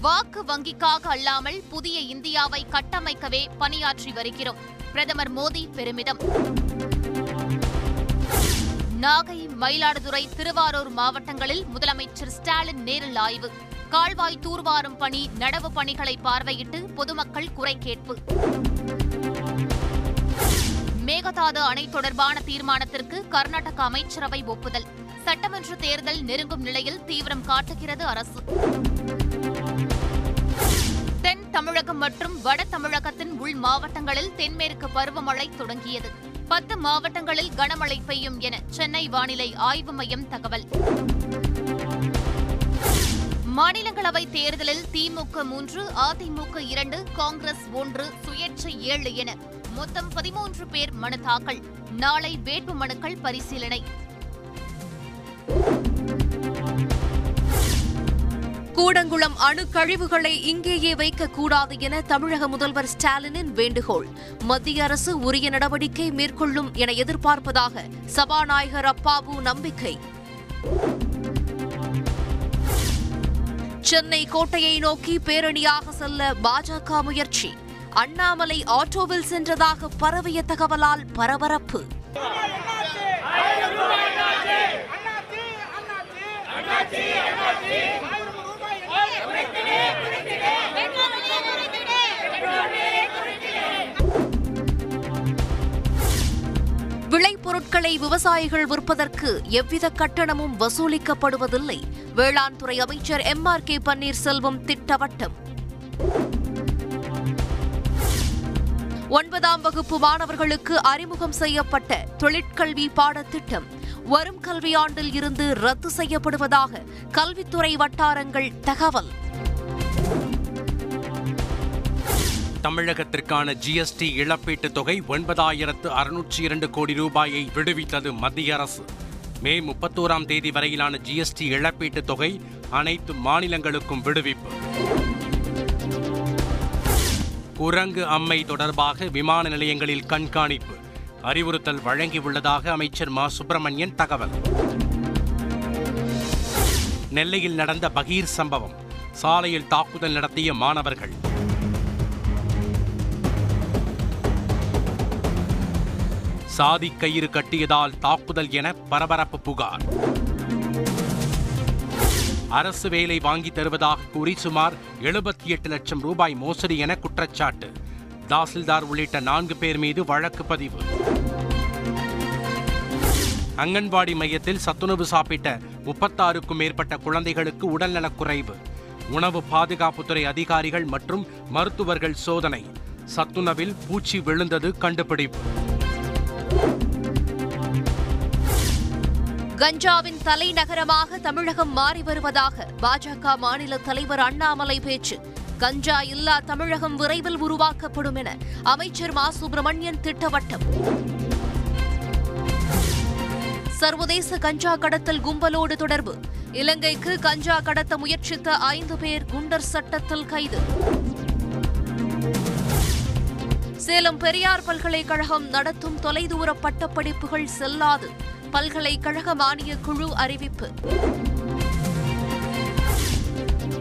வாக்கு வங்கிக்காக அல்லாமல் புதிய இந்தியாவை கட்டமைக்கவே பணியாற்றி வருகிறோம். பிரதமர் மோடி பெருமிதம். நாகை மயிலாடுதுறை திருவாரூர் மாவட்டங்களில் முதலமைச்சர் ஸ்டாலின் நேரில் ஆய்வு. கால்வாய் தூர்வாரும் பணி நடவு பணிகளை பார்வையிட்டு பொதுமக்கள் குறை கேட்பு. மேகதாது அணை தொடர்பான தீர்மானத்திற்கு கர்நாடக அமைச்சரவை ஒப்புதல். சட்டமன்ற தேர்தல் நெருங்கும் நிலையில் தீவிரம் காட்டுகிறது அரசு. தென் தமிழகம் மற்றும் வட தமிழகத்தின் உள் மாவட்டங்களில் தென்மேற்கு பருவமழை தொடங்கியது. பத்து மாவட்டங்களில் கனமழை பெய்யும் என சென்னை வானிலை ஆய்வு மையம் தகவல். மாநிலங்களவை தேர்தலில் திமுக மூன்று அதிமுக இரண்டு காங்கிரஸ் ஒன்று சுயேட்சை ஏழு என மொத்தம் பதிமூன்று பேர் மனு தாக்கல். நாளை வேட்பு மனுக்கள் பரிசீலனை. கூடங்குளம் அணு கழிவுகளை இங்கேயே வைக்கக்கூடாது என தமிழக முதல்வர் ஸ்டாலினின் வேண்டுகோள். மத்திய அரசு உரிய நடவடிக்கை மேற்கொள்ளும் என எதிர்பார்ப்பதாக சபாநாயகர் அப்பாவு நம்பிக்கை. சென்னை கோட்டையை நோக்கி பேரணியாக செல்ல பாஜக முயற்சி. அண்ணாமலை ஆட்டோவில் சென்றதாக பரவிய தகவலால் பரபரப்பு. விளைபொருட்களை விவசாயிகள் விற்பதற்கு எவ்வித கட்டணமும் வசூலிக்கப்படுவதில்லை. வேளாண் துறை அமைச்சர் எம் ஆர் கே பன்னீர்செல்வம் திட்டவட்டம். ஒன்பதாம் வகுப்பு மாணவர்களுக்கு அறிமுகம் செய்யப்பட்ட தொழிற்கல்வி பாடத்திட்டம். வரும் கல்வியாண்டில் இருந்து ரத்து செய்யப்படுவதாக கல்வித்துறை வட்டாரங்கள் தகவல். தமிழகத்திற்கான ஜிஎஸ்டி இழப்பீட்டுத் தொகை ஒன்பதாயிரத்து அறுநூற்றி இரண்டு கோடி ரூபாயை விடுவித்தது மத்திய அரசு. மே முப்பத்தோராம் தேதி வரையிலான ஜிஎஸ்டி இழப்பீட்டுத் தொகை அனைத்து மாநிலங்களுக்கும் விடுவிப்பு. குரங்கு அம்மை தொடர்பாக விமான நிலையங்களில் கண்காணிப்பு. அறிவுறுத்தல் வழங்கியுள்ளதாக அமைச்சர் மா. சுப்பிரமணியன் தகவல். நெல்லையில் நடந்த பகீர் சம்பவம். சாலையில் தாக்குதல் நடத்திய மாணவர்கள். சாதி கயிறு கட்டியதால் தாக்குதல் என பரபரப்பு புகார். அரசு வேலை வாங்கி தருவதாக கூறி சுமார் எழுபத்தி எட்டு லட்சம் ரூபாய் மோசடி என குற்றச்சாட்டு. தாசில்தார் உள்ளிட்ட நான்கு பேர் மீது வழக்கு பதிவு. அங்கன்வாடி மையத்தில் சத்துணவு சாப்பிட்ட முப்பத்தாறுக்கும் மேற்பட்ட குழந்தைகளுக்கு உடல்நலக்குறைவு உணவு பாதுகாப்புத்துறை அதிகாரிகள் மற்றும் மருத்துவர்கள் சோதனை. சத்துணவில் பூச்சி விழுந்தது கண்டுபிடிப்பு. கஞ்சாவின் தலைநகரமாக தமிழகம் மாறி வருவதாக பாஜக மாநில தலைவர் அண்ணாமலை பேச்சு. கஞ்சா இல்லா தமிழகம் விரைவில் உருவாக்கப்படும் என அமைச்சர் மா. சுப்பிரமணியன் திட்டவட்டம். சர்வதேச கஞ்சா கடத்தல் கும்பலோடு தொடர்பு. இலங்கைக்கு கஞ்சா கடத்த முயற்சித்த ஐந்து பேர் குண்டர் சட்டத்தில் கைது. சேலம் பெரியார் பல்கலைக்கழகம் நடத்தும் தொலைதூர பட்டப்படிப்புகள் செல்லாது. பல்கலைக்கழக மானியக் குழு அறிவிப்பு.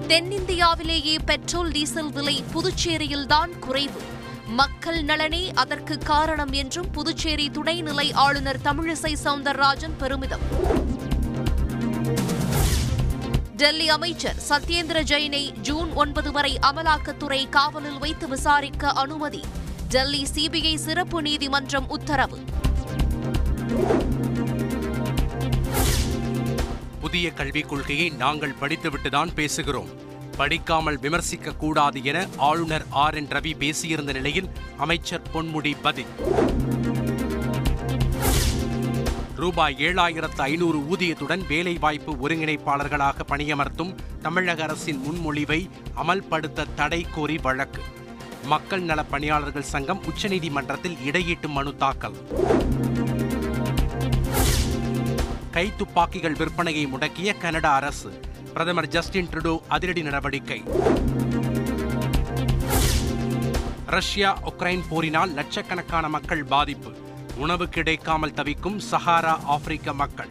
தென்னிந்தியாவிலேயே பெட்ரோல் டீசல் விலை புதுச்சேரியில்தான் குறைவு. மக்கள் நலனே அதற்கு காரணம் என்றும் புதுச்சேரி துணைநிலை ஆளுநர் தமிழிசை சவுந்தரராஜன் பெருமிதம். டெல்லி அமைச்சர் சத்யேந்திர ஜெயினை ஜூன் ஒன்பது வரை அமலாக்கத்துறை காவலில் வைத்து விசாரிக்க அனுமதி. டெல்லி சிபிஐ சிறப்பு நீதிமன்றம் உத்தரவு. புதிய கல்விக் கொள்கையை நாங்கள் படித்துவிட்டுதான் பேசுகிறோம். படிக்காமல் விமர்சிக்க கூடாது என ஆளுநர் ஆர். என். ரவி பேசியிருந்த நிலையில் அமைச்சர் பொன்முடி பதில். ரூபாய் ஏழாயிரத்து ஐநூறு ஊதியத்துடன் வேலைவாய்ப்பு ஒருங்கிணைப்பாளர்களாக பணியமர்த்தும் தமிழக அரசின் முன்மொழிவை அமல்படுத்த தடை கோரி வழக்கு. மக்கள் நலப் பணியாளர்கள் சங்கம் உச்சநீதிமன்றத்தில் இடையீட்டு மனு தாக்கல். கைத்துப்பாக்கிகள் விற்பனையை முடக்கிய கனடா அரசு. பிரதமர் ஜஸ்டின் ட்ருடோ அதிரடி நடவடிக்கை. ரஷ்யா உக்ரைன் போரினால் லட்சக்கணக்கான மக்கள் பாதிப்பு. உணவு கிடைக்காமல் தவிக்கும் சஹாரா ஆப்பிரிக்க மக்கள்.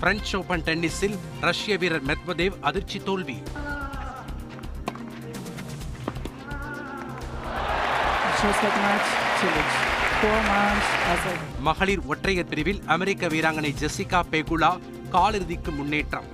பிரெஞ்ச் ஓபன் டென்னிஸில் ரஷ்ய வீரர் மெத்வதேவ் அதிர்ச்சி தோல்வி. Just like match, Chilich. மகளிர் ஒற்றையர் பிரிவில் அமெரிக்க வீராங்கனை ஜெசிகா பெகுலா காலிறுதிக்கு முன்னேற்றம்.